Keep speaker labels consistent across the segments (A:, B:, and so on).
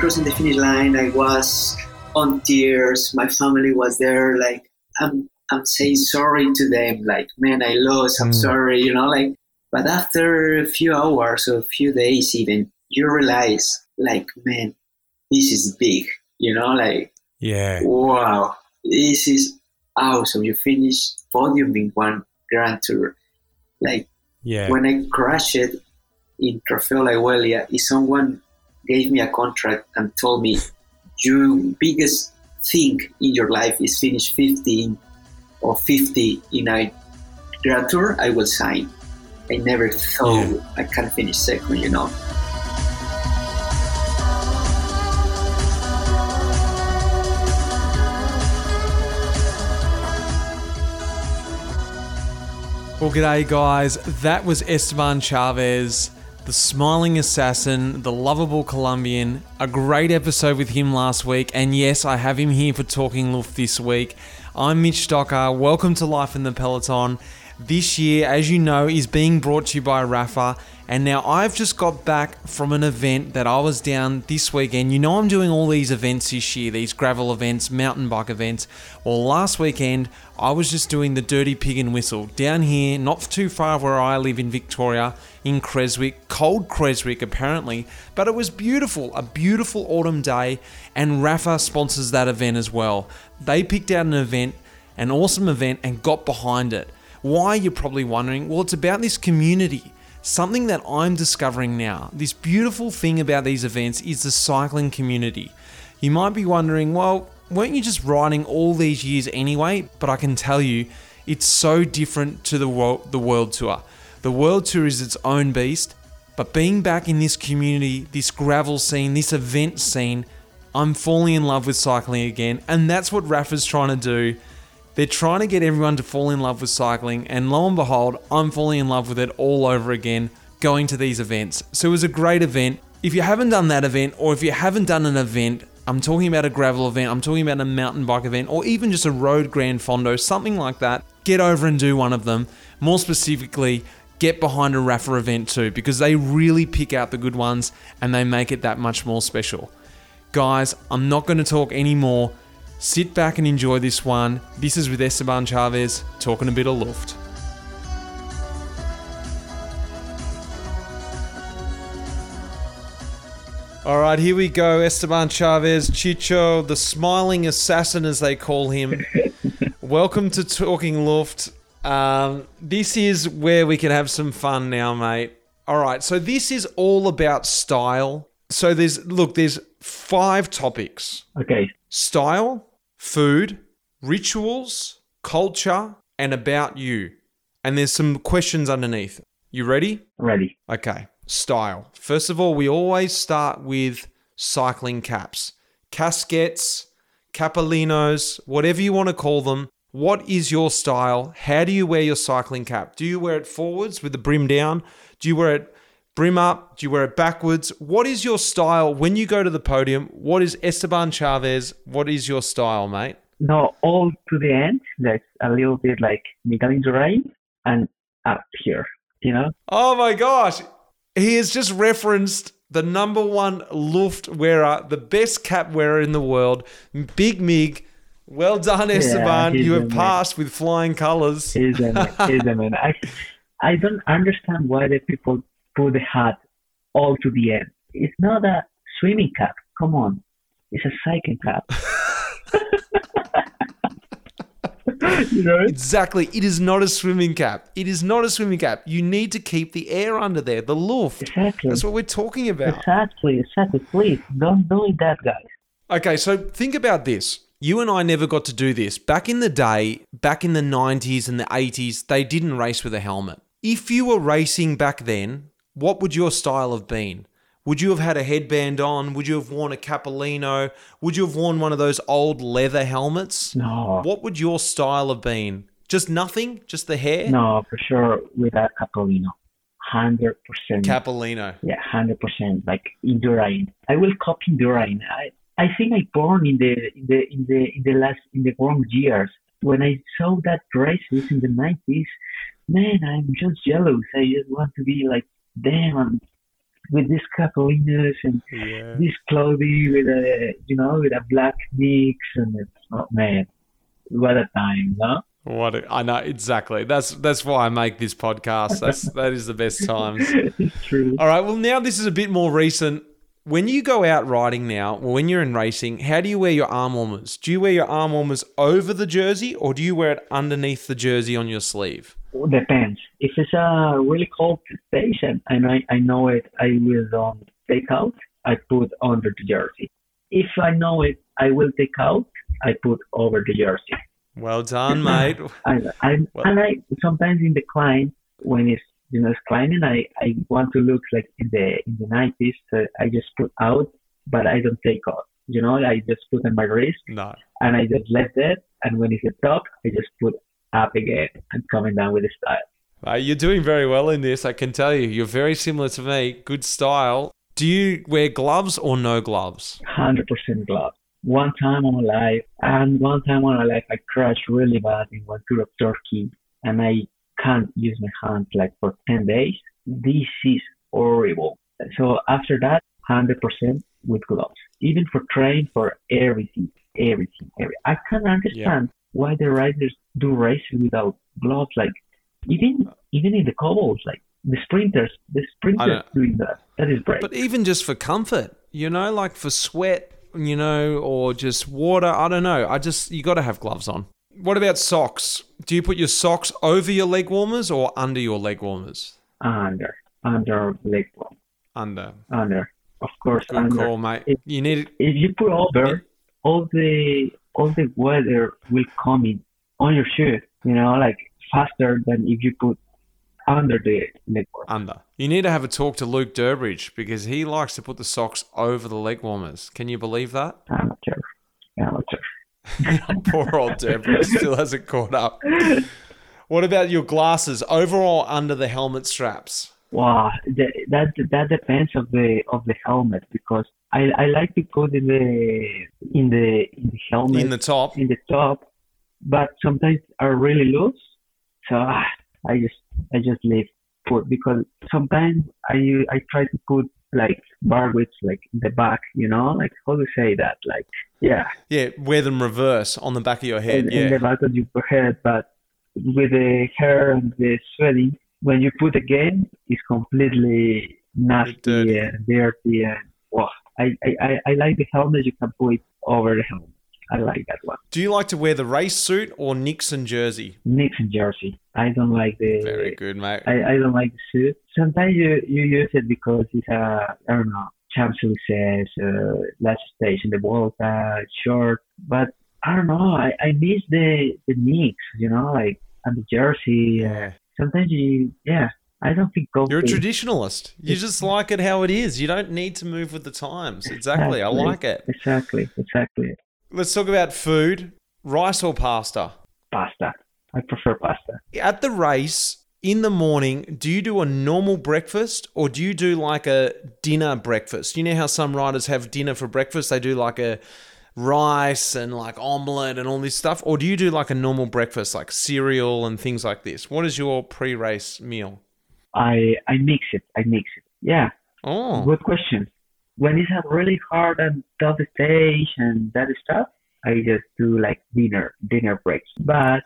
A: crossing the finish line. I was on tears. My family was there. Like I'm, I'm saying sorry to them. Like, man, I lost. I'm
B: Mm.
A: sorry. You know, like. But after a few hours or a few days, even you realize, like, man, this is big. You know, like,
B: Yeah.
A: wow, this is awesome. You finish podium in one Grand Tour. Like
B: Yeah.
A: when I crashed in Trofeo Laigueglia, if someone gave me a contract and told me your biggest thing in your life is finish 15 or 50 in a Grand Tour, I will sign. I never thought
B: Yeah.
A: I can finish second, you know.
B: Well, g'day, guys. That was Esteban Chaves, the smiling assassin, the lovable Colombian. A great episode with him last week. And yes, I have him here for Talking Luft this week. I'm Mitch Docker. Welcome to Life in the Peloton. This year, as you know, is being brought to you by Rapha. And now I've just got back from an event that I was down this weekend. You know, I'm doing all these events this year, these gravel events, mountain bike events. Well, last weekend, I was just doing the Dirty Pig and Whistle down here, not too far where I live in Victoria, in Creswick, cold Creswick apparently, but it was beautiful, a beautiful autumn day, and Rapha sponsors that event as well. They picked out an event, an awesome event, and got behind it. Why, you're probably wondering? Well, it's about this community. Something that I'm discovering now. This beautiful thing about these events is the cycling community. You might be wondering, well, weren't you just riding all these years anyway? But I can tell you, it's so different to the world, the world tour. The world tour is its own beast, but being back in this community, this gravel scene, this event scene, I'm falling in love with cycling again, and that's what Rapha's trying to do. They're trying to get everyone to fall in love with cycling, and lo and behold, I'm falling in love with it all over again, going to these events. So it was a great event. If you haven't done that event, or if you haven't done an event, I'm talking about a gravel event, I'm talking about a mountain bike event, or even just a road grand fondo, something like that, get over and do one of them. More specifically, get behind a Rapha event too, because they really pick out the good ones and they make it that much more special. Guys, I'm not going to talk anymore. Sit back and enjoy this one. This is with Esteban Chaves talking a bit of Luft. All right, here we go. Esteban Chaves, Chicho, the smiling assassin, as they call him. Welcome to Talking Luft. Um, this is where we can have some fun now, mate. All right, so this is all about style. So there's look, there's five topics:
C: Okay.
B: style, food, rituals, culture, and about you. And there's some questions underneath. You ready?
C: Ready.
B: Okay, style. First of all, we always start with cycling caps, casquettes, capolinos, whatever you want to call them. What is your style? How do you wear your cycling cap? Do you wear it forwards with the brim down? Do you wear it brim up? Do you wear it backwards? What is your style when you go to the podium? What is Esteban Chaves? What is your style, mate?
C: No, all to the end. That's a little bit like Miguel Indurain and up here. You know?
B: Oh my gosh. He has just referenced the number one Luft wearer, the best cap wearer in the world, Big Mig. Well done, Esteban.
C: he's
B: you have
C: man.
B: passed with flying colors.
C: He's a man. He's a man. I, I don't understand why the people put the hat all to the end. It's not a swimming cap. Come on. It's a cycling cap. you know?
B: Exactly. It is not a swimming cap. It is not a swimming cap. You need to keep the air under there, the Luft.
C: Exactly.
B: That's what we're talking about.
C: Exactly. Exactly. Please don't do that, guys.
B: Okay, so think about this. You and I never got to do this. Back in the day, back in the 90s and the 80s, they didn't race with a helmet. If you were racing back then, what would your style have been? Would you have had a headband on? Would you have worn a capolino? Would you have worn one of those old leather helmets?
C: No.
B: What would your style have been? Just nothing? Just the hair?
C: No, for sure without a Capolino. 100%.
B: Capolino.
C: yeah, 100%. Like Indurain. I will copy Indurain. I, I think I born in the in the in the in the last in the wrong years. When I saw that races in the 90s, man, I'm just jealous. I just want to be like them with these capolinas and
B: Yeah.
C: this clothing with a you know with a black mix and it's oh man, what a time, no?
B: What a- I know exactly. That's that's why I make this podcast. That's that is the best times.
C: it's true.
B: All right. Well, now this is a bit more recent. When you go out riding now, or when you're in racing, how do you wear your arm warmers? Do you wear your arm warmers over the jersey, or do you wear it underneath the jersey on your sleeve?
C: Depends. If it's a really cold station and I, I know it, I will um, take out. I put under the jersey. If I know it, I will take out. I put over the jersey.
B: Well done, mate.
C: I, I
B: Well-
C: and I sometimes in the climb when it's you know climbing, I, I want to look like in the in the nineties. So I just put out, but I don't take off. You know, I just put on my wrist
B: No.
C: and I just let that. And when it's at top, I just put up again and coming down with the style.
B: Uh, you're doing very well in this, I can tell you. You're very similar to me. Good style. Do you wear gloves or no gloves?
C: Hundred percent gloves. One time in my life, and one time in my life, I crashed really bad in one tour of Turkey, and I can't use my hands like for ten days. This is horrible. So after that, hundred percent with gloves, even for train, for everything, everything, every. I can't understand why the riders do races without gloves. Like even even in the cobbles, like the sprinters, the sprinters doing that. That is brave.
B: But even just for comfort, you know, like for sweat, you know, or just water, I don't know. I just, you got to have gloves on. What about socks? Do you put your socks over your leg warmers or under your leg warmers?
C: under under leg warm.
B: Under.
C: under. Of course,
B: Good
C: under.
B: call, mate.
C: If-
B: You need it.
C: If you put over, all the all the weather will come in on your shoe. You know, like faster than if you put under the leg warm.
B: under. You need to have a talk to Luke Durbridge because he likes to put the socks over the leg warmers. Can you believe that?
C: Amateur, amateur.
B: Poor old Durbridge still hasn't caught up. What about your glasses? Over or under the helmet straps?
C: Wow, that that that depends of the of the helmet because I I like to put in the in the in the helmet
B: In the top?
C: in the top, but sometimes are really loose. So ah, I just I just leave put because sometimes I I try to put like bar widths like the back, you know, like how do you say that, like yeah,
B: Yeah, wear them reverse on the back of your head.
C: in, in the
B: Yeah.
C: back of your head, but with the hair and the sweating, when you put again, it's completely nasty
B: Dirty.
C: and dirty and wow. I, I, I, I like the helmet you can put over the helmet. I like that one.
B: Do you like to wear the race suit or Nixon jersey?
C: Nixon jersey. I don't like the.
B: Very good, mate.
C: I, I don't like the suit. Sometimes you, you use it because it's a I don't know Champs Elysees, uh, last stage in the Volta, short. But I don't know. I, I miss the the mix, you know, like and the jersey. Uh,
B: Yeah.
C: sometimes you yeah. I don't think go.
B: You're a traditionalist. You just like it how it is. You don't need to move with the times. Exactly. I like it.
C: Exactly. Exactly.
B: Let's talk about food. Rice or pasta?
C: Pasta. I prefer pasta.
B: At the race in the morning, do you do a normal breakfast or do you do like a dinner breakfast? You know how some riders have dinner for breakfast? They do like a rice and like omelette and all this stuff. Or do you do like a normal breakfast, like cereal and things like this? What is your pre race meal?
C: I I mix it. I mix it. Yeah.
B: Oh,
C: Good question. When it's a really hard and tough stage and that stuff, I just do like dinner, dinner breaks. But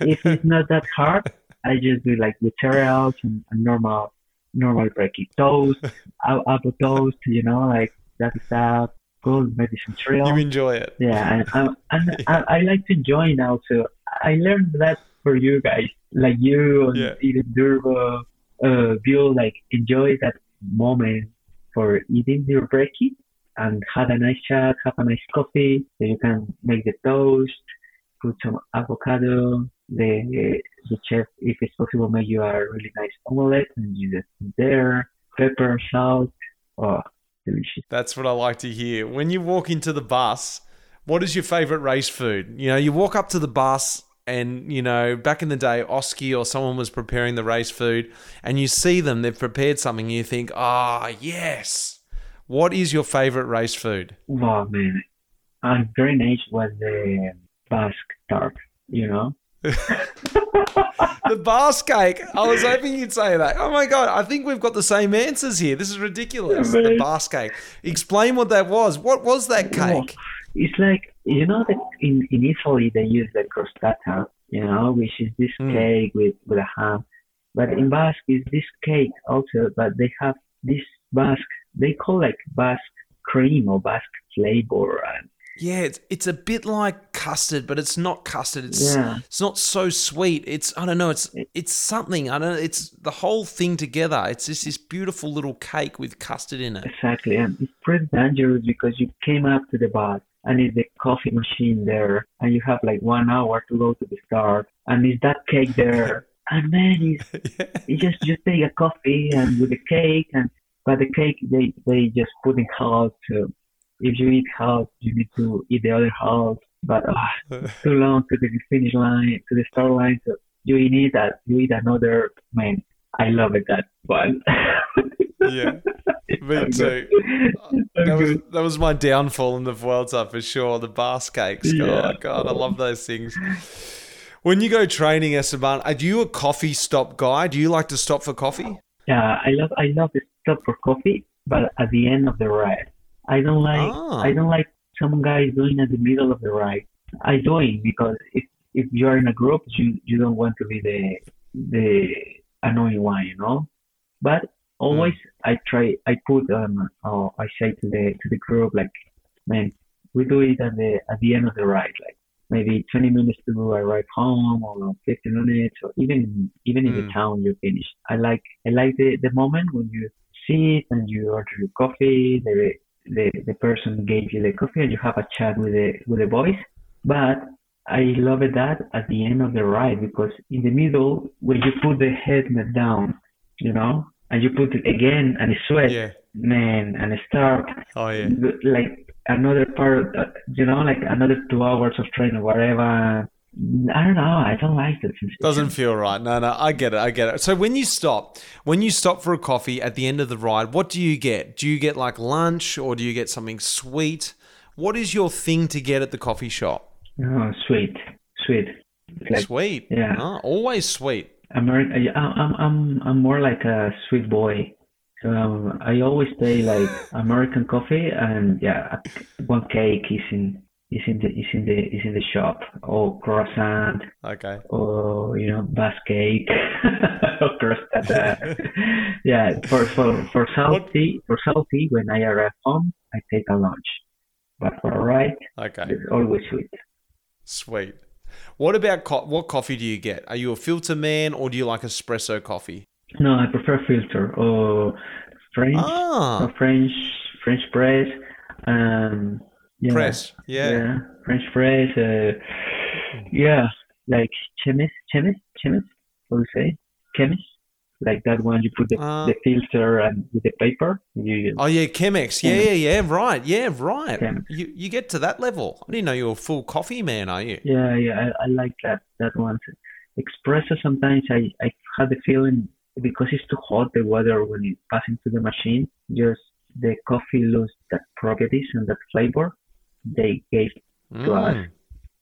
C: if it's not that hard, I just do like with cereals and, and normal, normal breaking toast, apple toast, you know, like that stuff. Good medicine cereal.
B: you enjoy it.
C: Yeah, and, and, and I, I like to enjoy now. So I learned that for you guys, like you and
B: Yeah.
C: even Durbo, uh, you like enjoy that moment for eating your breaking and have a nice chat, have a nice coffee. So you can make the toast, put some avocado. The the chef, if it's possible, make you a really nice omelette and you just there pepper, salt. Oh, delicious.
B: That's what I like to hear. When you walk into the bus, what is your favorite race food? You know, you walk up to the bus and, you know, back in the day, Oski or someone was preparing the race food and you see them, they've prepared something, you think, ah, yes. What is your favorite race food?
C: Oh man, I'm very nice was the Basque tart, you know,
B: the Basque cake. I was hoping you'd say that. Oh my god! I think we've got the same answers here. This is ridiculous.
C: Yeah,
B: the. Basque cake. Explain what that was. What was that
C: Oh,
B: cake?
C: It's like you know that in in Italy they use the crostata, you know, which is this
B: Mm.
C: cake with with a ham. But in Basque is this cake also, but they have this Basque. They call like Basque cream or Basque flavor, and
B: Yeah, it's it's a bit like custard, but it's not custard. It's
C: Yeah.
B: it's not so sweet. It's I don't know. It's it's something. I don't. know. It's the whole thing together. It's just this beautiful little cake with custard in it.
C: exactly, and it's pretty dangerous because you came up to the bar and it's the coffee machine there, and you have like one hour to go to the start, and it's that cake there, and man, it's
B: yeah.
C: you just just take a coffee and with the cake and but the cake they they just put in half so if you eat half you need to eat the other half but it's ah, too long to the finish line to the start line so you eat that you eat another man I love it that one
B: Yeah, me too. That was that was my downfall in the Vuelta for sure. The Basque cakes.
C: Yeah.
B: Oh God, I love those things. When you go training, Esteban, are you a coffee stop guy? Do you like to stop for coffee?
C: yeah I love I love the stop for coffee but at the end of the ride I don't like
B: Ah.
C: I don't like some guys doing at the middle of the ride. I doing because if if you are in a group, you you don't want to be the the annoying one, you know. But always I try. I put um. Oh, I say to the to the group like, man, we do it at the at the end of the ride, like maybe 20 minutes to arrive home or 15 minutes or even even in
B: Mm.
C: the town you finish. I like I like the the moment when you sit and you order your coffee. The the the person gave you the coffee and you have a chat with the with the boys. But I love that at the end of the ride because in the middle when you put the helmet down, you know, and you put it again and it sweat,
B: Yeah.
C: man, and it start
B: Oh yeah.
C: like another part, you know, like another two hours of training, whatever. I don't know. I don't like that.
B: Doesn't feel right. No, no, I get it. I get it. So when you stop, when you stop for a coffee at the end of the ride, what do you get? Do you get like lunch or do you get something sweet? What is your thing to get at the coffee shop?
C: Oh, sweet, sweet. Like
B: sweet.
C: yeah.
B: Ah, always sweet.
C: American. I'm I'm I'm more like a sweet boy. So um, I always say like American coffee, and yeah, one cake is in is in the is in the is in the shop, or croissant,
B: Okay.
C: or you know, Basque cake, or crostata. yeah, for for for salty for salty when I arrive home, I take a lunch, but for a ride,
B: Okay.
C: it's always sweet.
B: Sweet. What about co- what coffee do you get? Are you a filter man or do you like espresso coffee?
C: No, I prefer filter or French.
B: Ah,
C: or French French press. Um, yeah,
B: press. Yeah.
C: French press. Uh, yeah, like chemist, chemist, chemist. What do you say? Chemist. Like that one, you put the,
B: Uh,
C: the filter and with the paper. You
B: Oh yeah, Chemex. Yeah, yeah, yeah. Right. Yeah, right.
C: Chemex.
B: You you get to that level. I didn't know you were a full coffee man. Are you?
C: yeah, yeah. I, I like that that one. Espresso. Sometimes I I have the feeling because it's too hot the water when it passes into the machine, just the coffee lose that properties and that flavor they gave to us.
B: Mm.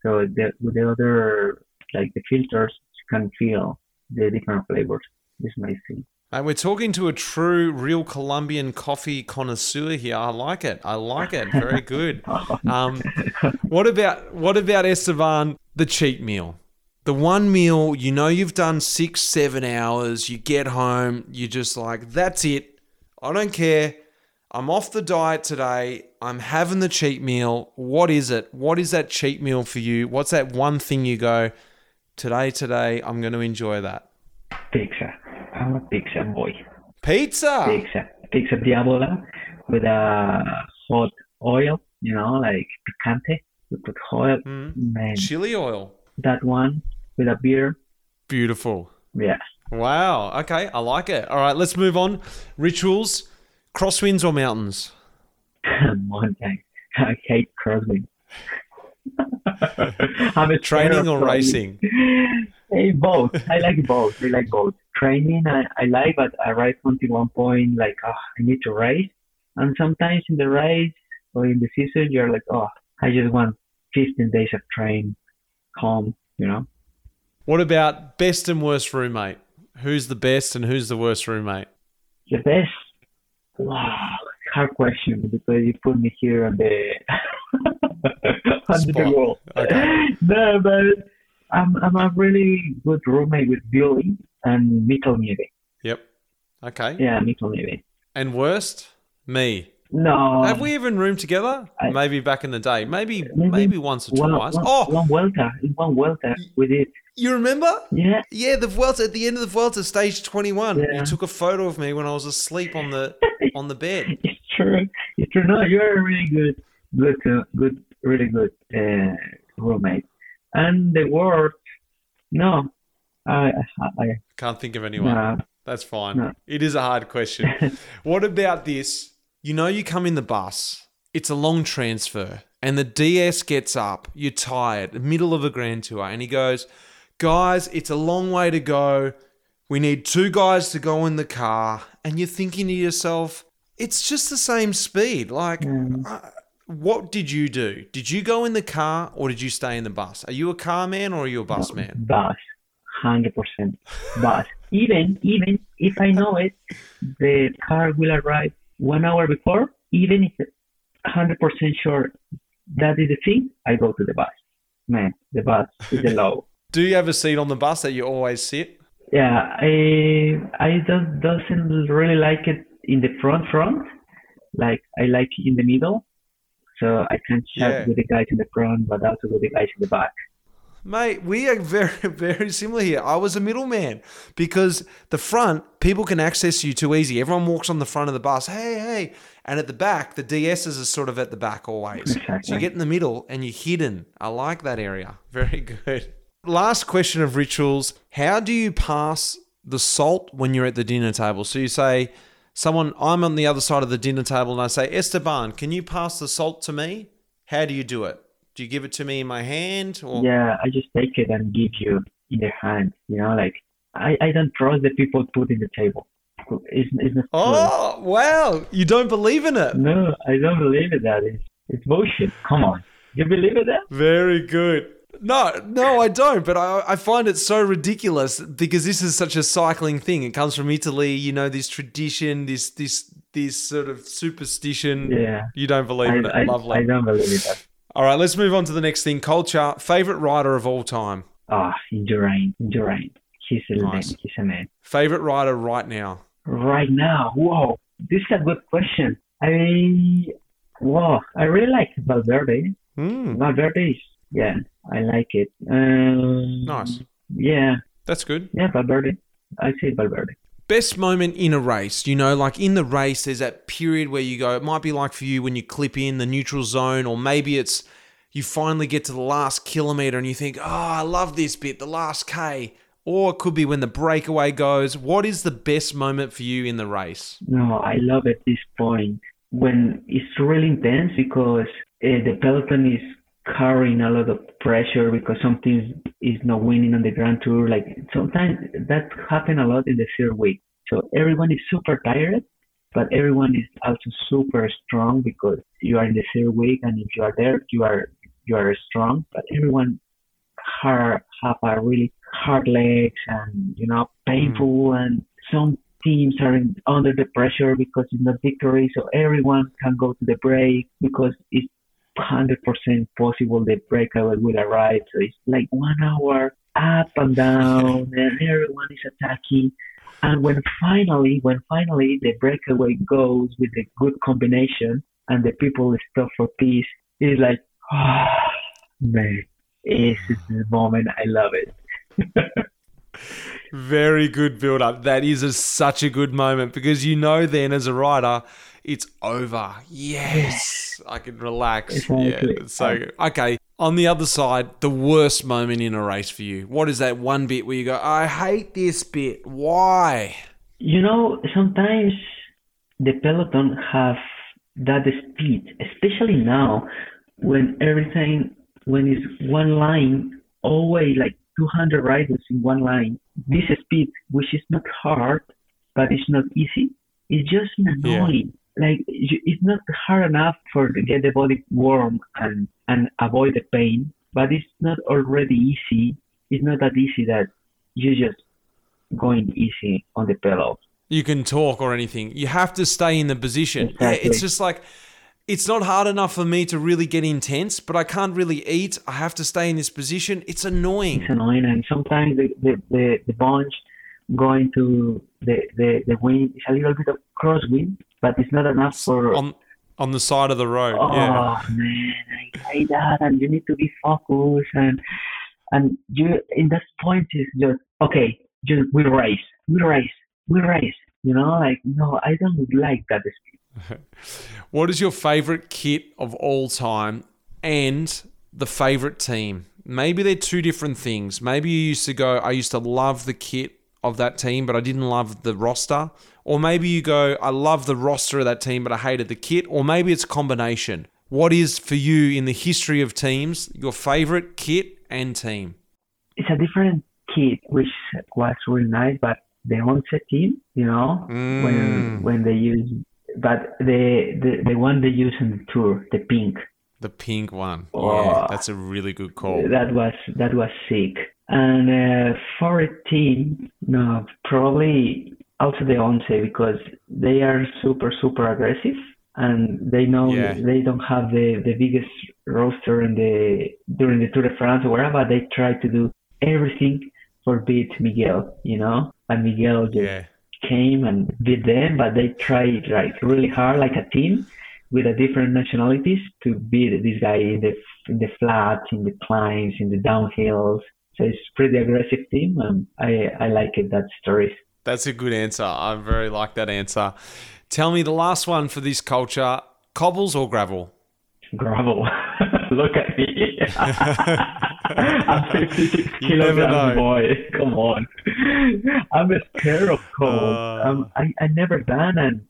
C: So the, with the other, like the filters, you can feel the different flavors. Is my thing.
B: And we're talking to a true, real Colombian coffee connoisseur here. I like it. I like it. Very good. Um, what about what about Esteban? The cheat meal, the one meal you know you've done six, seven hours. You get home, you're just like, that's it. I don't care. I'm off the diet today. I'm having the cheat meal. What is it? What is that cheat meal for you? What's that one thing you go today? Today, I'm going to enjoy that.
C: Pizza. I'm a pizza boy.
B: Pizza.
C: Pizza. Pizza diavola with a hot oil, you know, like picante. You put oil,
B: Mm.
C: man.
B: Chili oil.
C: That one with a beer.
B: Beautiful.
C: Yeah.
B: Wow. Okay, I like it. All right, let's move on. Rituals: crosswinds or mountains?
C: Mountain. I hate crosswind. I'm a
B: Training or racing?
C: Hey, both. I like both. I like both. Training, I, I like, but I race until one point, like, oh, I need to race. And sometimes in the race or in the season, you're like, oh, I just want 15 days of train, calm, you know?
B: What about best and worst roommate? Who's the best and who's the worst roommate?
C: The best. Wow, hard question because you put me here on the on the wall.
B: Okay.
C: No, but I'm I'm a really good roommate with Billy and Mikkel maybe.
B: Yep. Okay.
C: Yeah, Mikkel maybe.
B: And worst? Me.
C: No.
B: Have we even roomed together?
C: I-
B: maybe back in the day. Maybe
C: Maybe
B: maybe once or
C: one,
B: twice.
C: one,
B: oh,
C: one in one Vuelta we did.
B: you remember?
C: Yeah,
B: Yeah, the Vuelta at the end of the Vuelta, stage twenty-one.
C: Yeah.
B: You took a photo of me when I was asleep on the on the bed.
C: it's true. It's true. No, you're a really good, good, uh, good, really good uh, roommate. And the word, no, I, I, I
B: Can't think of anyone.
C: no,
B: That's fine.
C: No.
B: It is a hard question. what about this? You know, you come in the bus, it's a long transfer, and the DS gets up, you're tired, middle of a grand tour, and he goes, Guys, it's a long way to go. We need two guys to go in the car. And you're thinking to yourself, it's just the same speed. Like,
C: Mm.
B: uh, what did you do? Did you go in the car or did you stay in the bus? Are you a car man or are you a bus man?
C: bus, hundred percent But Even even if I know it, the car will arrive one hour before. Even if hundred percent sure that is the thing, I go to the bus. Man, the bus is the low.
B: Do you have a seat on the bus that you always sit?
C: Yeah, I I don't doesn't really like it in the front front. Like I like in the middle, so I can chat
B: Yeah.
C: with the guys in the front, but also with the guys in the back.
B: Mate, we are very, very similar here. I was a middleman because the front, people can access you too easy. Everyone walks on the front of the bus, hey, hey. And at the back, the DSs are sort of at the back always. So you get in the middle and you're hidden. I like that area. Very good. Last question of rituals How do you pass the salt when you're at the dinner table? So you say, someone, I'm on the other side of the dinner table and I say, Esteban, can you pass the salt to me? How do you do it? Do you give it to me in my hand or
C: Yeah, I just take it and give you in their hand. You know, like I, I don't trust the people put in the table. It's, it's true.
B: Oh, wow. You don't believe in it.
C: No, I don't believe it. That is it's bullshit. Come on, you believe in that?
B: Very good. No, no, I don't. But I, I find it so ridiculous because this is such a cycling thing. It comes from Italy. You know, this tradition, this this this sort of superstition.
C: Yeah.
B: You don't believe
C: I,
B: in it.
C: I,
B: Lovely.
C: I don't believe in that.
B: All right, let's move on to the next thing. Culture. Favorite rider of all time.
C: Ah, Indurain, Indurain. He's a
B: Nice.
C: man. He's a man.
B: Favorite rider right now.
C: Right now, whoa, this is a good question. I, whoa, I really like Valverde.
B: Hmm.
C: Valverde is, yeah, I like it. Um,
B: Nice.
C: Yeah,
B: That's good.
C: yeah, Valverde. I say Valverde.
B: Best moment in a race, you know, like in the race, there's that period where you go, it might be like for you when you clip in the neutral zone, or maybe it's you finally get to the last kilometer and you think, oh, I love this bit, the last K. Or it could be when the breakaway goes. What is the best moment for you in the race?
C: No, I love at this point when it's really intense because uh, the peloton is carrying a lot of pressure because something is not winning on the Grand Tour. Like sometimes that happen a lot in the third week. So everyone is super tired, but everyone is also super strong because you are in the third week, and if you are there, you are you are strong. But everyone hard, have a really hard legs and you know mm. painful and some teams are in, under the pressure because it's not victory so everyone can go to the break because it's 100% possible the breakaway will arrive. So it's like one hour up and down and everyone is attacking. And when finally when finally the breakaway goes with a good combination and the people stop for peace it's like ah man this is the moment. I love it.
B: Very good build up. That is a, such a good moment because you know then as a rider, it's over. Yes, I can relax.
C: Exactly.
B: Yeah, so. Okay, on the other side, the worst moment in a race for you. What is that one bit where you go, I hate this bit. Why?
C: You know, sometimes the peloton have that speed, especially now when everything when it's one line, always like 200 riders in one line. This speed, which is not hard, but it's not easy, it's just annoying. Like it's not hard enough for to get the body warm and and avoid the pain, but it's not already easy it's not that easy that you just going easy on the pillow.
B: You can talk or anything. You have to stay in the position. Yeah,
C: Exactly.
B: it's just like it's not hard enough for me to really get intense, but I can't really eat. I have to stay in this position. It's annoying.
C: It's annoying, and sometimes the the, the, the bunch going to the, the the wind is a little bit of crosswind, but it's not enough for.
B: on on the side of the road.
C: oh
B: yeah.
C: man, I hate that, and you need to be focused, and and you in that point is just okay. Just we race, we race, we race. You know, like no, I don't like that speed.
B: What is your favorite kit of all time and the favorite team? Maybe they're two different things. Maybe you used to go, I used to love the kit of that team, but I didn't love the roster. Or maybe you go, I love the roster of that team, but I hated the kit. Or maybe it's a combination. What is for you in the history of teams your favorite kit and team?
C: It's a different kit, which was really nice, but the ONCE team, you know,
B: Mm.
C: when when they use, but the, the the one they use in the tour, the pink,
B: The pink one. Yeah,
C: Oh.
B: that's a really good call.
C: that was that was sick. And uh, for a team, no, probably also the ONCE because they are super super aggressive and they know
B: Yeah.
C: they don't have the the biggest roster in the during the Tour de France or wherever. They try to do everything for beat Miguel, you know, and Miguel just
B: Yeah.
C: came and beat them, but they tried like really hard, like a team with a different nationalities to beat this guy in the in the flats, in the climbs, in the downhills. So it's pretty aggressive team, and I I like it that story.
B: That's a good answer. I very like that answer. Tell me the last one for this culture cobbles or gravel?
C: Gravel. Look at me. I'm 56
B: You
C: kilograms, boy. Come on. I'm scared of cold.
B: Uh.
C: um, I, I never done, and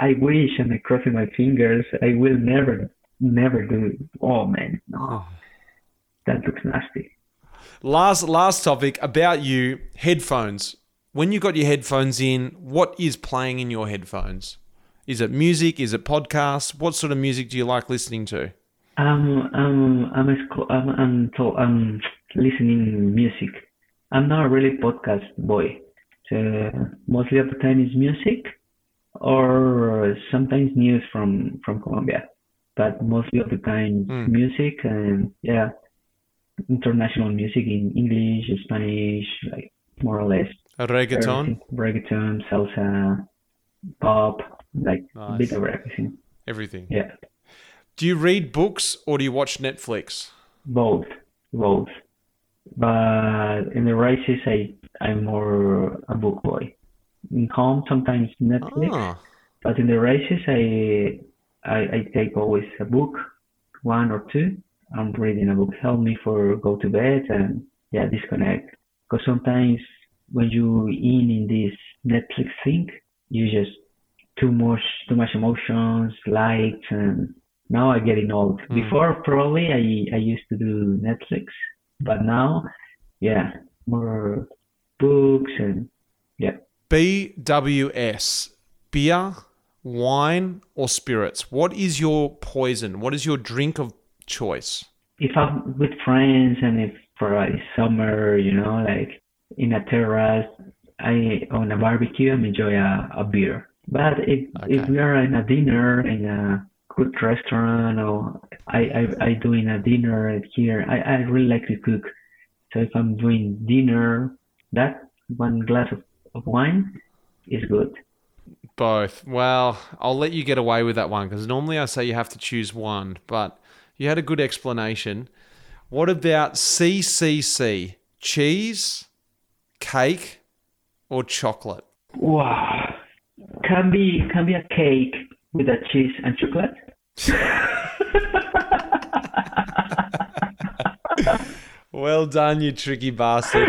C: I wish, and I crossing my fingers, I will never, never do it. Oh, man. No. That looks nasty.
B: Last last topic about you headphones. When you got your headphones in, what is playing in your headphones? Is it music? Is it podcasts? What sort of music do you like listening to?
C: Um, um, I'm, I'm, I'm, to, I'm listening music. I'm not really podcast boy. So mostly of the time is music or sometimes news from, from Colombia. But mostly of the time
B: Mm.
C: music and yeah, international music in English, Spanish, like more or less.
B: Reggaeton?
C: everything. Reggaeton, salsa, pop, like a bit of everything.
B: Everything.
C: Yeah.
B: Do you read books or do you watch Netflix?
C: Both, both. But in the races, I I'm more a book boy. In home, sometimes Netflix,
B: Ah,
C: but in the races, I, I I take always a book, one or two. I'm reading a book. Help me for go to bed and yeah, disconnect. Because sometimes when you in in this Netflix thing, you just too much too much emotions, likes, and now I'm getting old.
B: Mm.
C: Before probably I I used to do Netflix, but now, yeah, more books and yeah.
B: BWS, beer, wine, or spirits. What is your poison? What is your drink of choice?
C: If I'm with friends and if for like summer, you know, like in a terrace, I on a barbecue, I enjoy a, a beer. But if if we are in a dinner in a good restaurant or I I, I doing a dinner here, I, I really like to cook. So if I'm doing dinner, that one glass of, of wine is good.
B: Both. Well, I'll let you get away with that one because normally I say you have to choose one, but you had a good explanation. What about CCC? Cheese, cake, or chocolate?
C: Wow. Can be can be a cake with a cheese and chocolate.
B: Well done, you tricky bastard.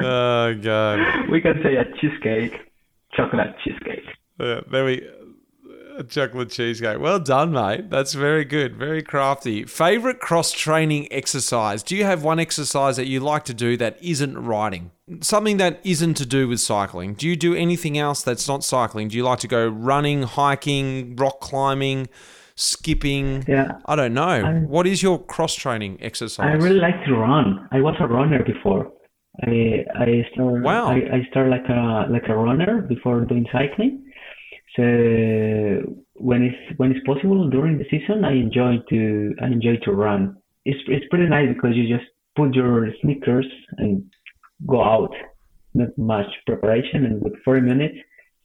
B: oh, God.
C: we can say a cheesecake, chocolate cheesecake.
B: Uh, there we a chocolate cheesecake. Well done, mate. That's very good. Very crafty. Favorite cross training exercise? Do you have one exercise that you like to do that isn't riding? Something that isn't to do with cycling. Do you do anything else that's not cycling? Do you like to go running, hiking, rock climbing, skipping.
C: Yeah.
B: I don't know.
C: I'm-
B: what is your cross training exercise?
C: I really like to run. I was a runner before. I I started
B: Wow.
C: I, I started like a like a runner before doing cycling. So when it's when it's possible during the season, I enjoy to I enjoy to run. It's it's pretty nice because you just put your sneakers and go out. Not much preparation, and with 40 minutes,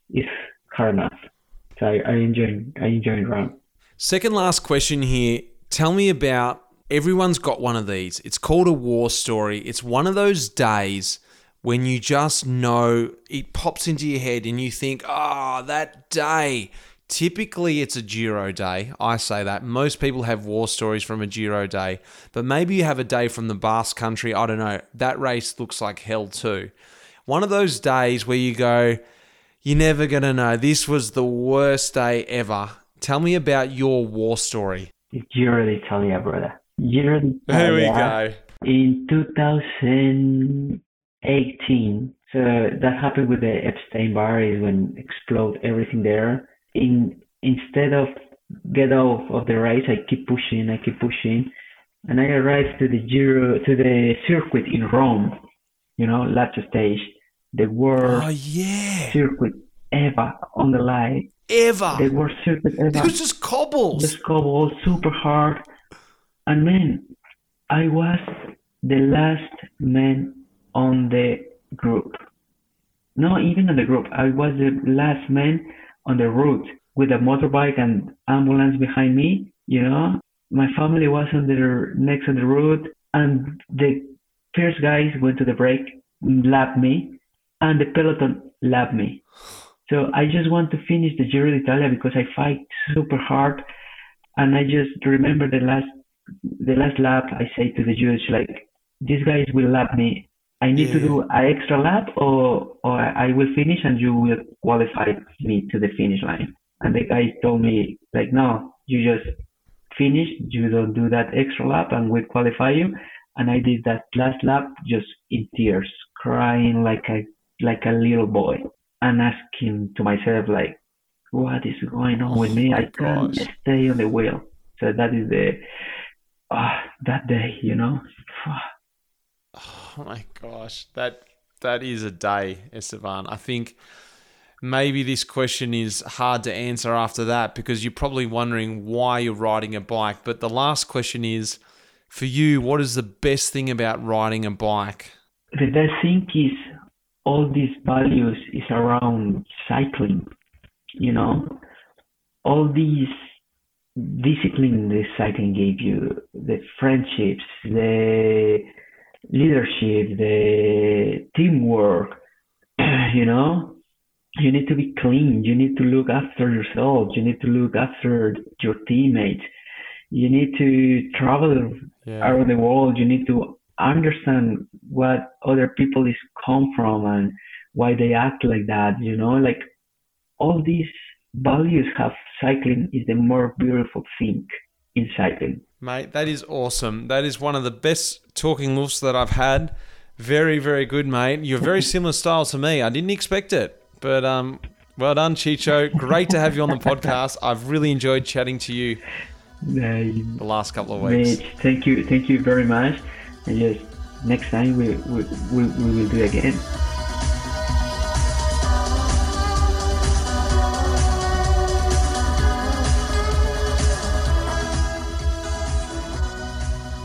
C: it's hard enough. So I, I enjoy I enjoy run.
B: Second last question here. Tell me about everyone's got one of these. It's called a war story. It's one of those days when you just know it pops into your head and you think, oh, that day. Typically, it's a Giro day. I say that. Most people have war stories from a Giro day, but maybe you have a day from the Basque country. I don't know. That race looks like hell too. One of those days where you go, you're never going to know. This was the worst day ever. Tell me about your war story.
C: Giro d'Italia, brother. Giro
B: There we
C: d'Italia.
B: go.
C: in 2018. So that happened with the Epstein Barr is when explode everything there. In instead of get off of the race, I keep pushing, I keep pushing, and I arrived to the Giro to the circuit in Rome. You know, last stage, the worst
B: Oh, yeah.
C: circuit ever on the line.
B: Ever.
C: The worst circuit ever.
B: It was just cobbles.
C: just cobbles, super hard. And man, I was the last man on the group. Not even on the group. I was the last man on the route with a motorbike and ambulance behind me. You know, my family was on the next on the route, and the first guys went to the break, lapped me, and the peloton lapped me. So I just want to finish the Giro d'Italia because I fight super hard, and I just remember the last the last lap. I say to the judge like, "These guys will lap me. I need to do an extra lap, or or I will finish, and you will qualify me to the finish line." And the guy told me like, "No, you just finish. You don't do that extra lap, and we'll qualify you." And I did that last lap just in tears, crying like a like a little boy and asking to myself like what is going on with me
B: Oh
C: i can't
B: gosh.
C: stay on the wheel so that is the ah that day you know
B: Oh my gosh, that that is a day, Esteban. I think maybe this question is hard to answer after that because you're probably wondering why you're riding a bike. But the last question is for you, what is the best thing about riding a bike?
C: the best thing is all these values is around cycling you know all these discipline the cycling gave you the friendships the leadership the teamwork you know? You need to be clean. You need to look after yourself. You need to look after your teammates. You need to travel around the world. You need to understand what other people is come from and why they act like that you know? Like all these values have cycling is the more beautiful thing in cycling
B: Mate, that is awesome. That is one of the best talking Lufts that I've had. Very, very good, mate. You're very similar style to me. I didn't expect it, but um, well done, Chicho. Great to have you on the podcast. I've really enjoyed chatting to you the last couple of weeks.
C: Thank you thank you very much and yes next time we we, we, we will do it again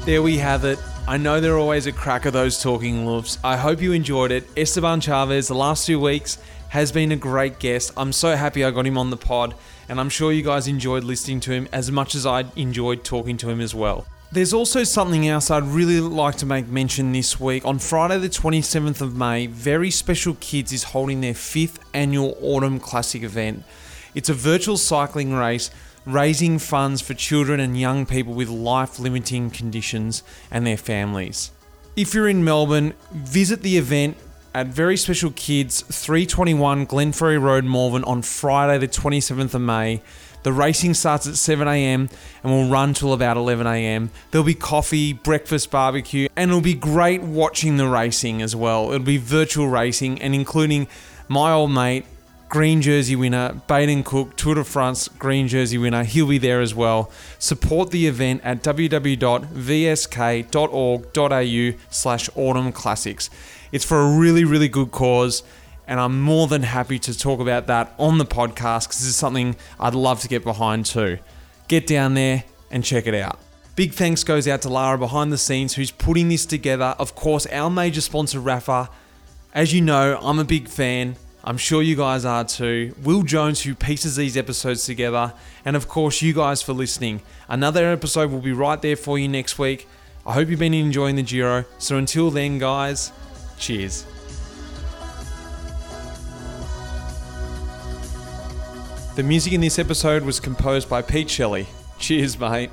B: There we have it. I know they're always a crack of those talking Lufts. I hope you enjoyed it. Esteban Chaves, the last two weeks, has been a great guest. I'm so happy I got him on the pod, and I'm sure you guys enjoyed listening to him as much as I enjoyed talking to him as well. There's also something else I'd really like to make mention this week. On Friday, the 27th of May, Very Special Kids is holding their fifth annual Autumn Classic event. It's a virtual cycling race raising funds for children and young people with life limiting conditions and their families. If you're in Melbourne, visit the event at Very Special Kids 321 Glenferrie Road, Malvern on Friday, the 27th of May. The racing starts at 7am and will run till about 11am. There'll be coffee, breakfast, barbecue, and it'll be great watching the racing as well. It'll be virtual racing and including my old mate, green jersey winner, Baden Cooke, Tour de France green jersey winner. He'll be there as well. Support the event at www.vsk.org.au slash autumn classics. It's for a really, really good cause, and I'm more than happy to talk about that on the podcast because this is something I'd love to get behind too. Get down there and check it out. Big thanks goes out to Lara behind the scenes who's putting this together. Of course, our major sponsor, Rapha. As you know, I'm a big fan. I'm sure you guys are too. Will Jones, who pieces these episodes together, and of course, you guys for listening. Another episode will be right there for you next week. I hope you've been enjoying the Giro. So until then, guys, cheers. The music in this episode was composed by Pete Shelley. Cheers, mate.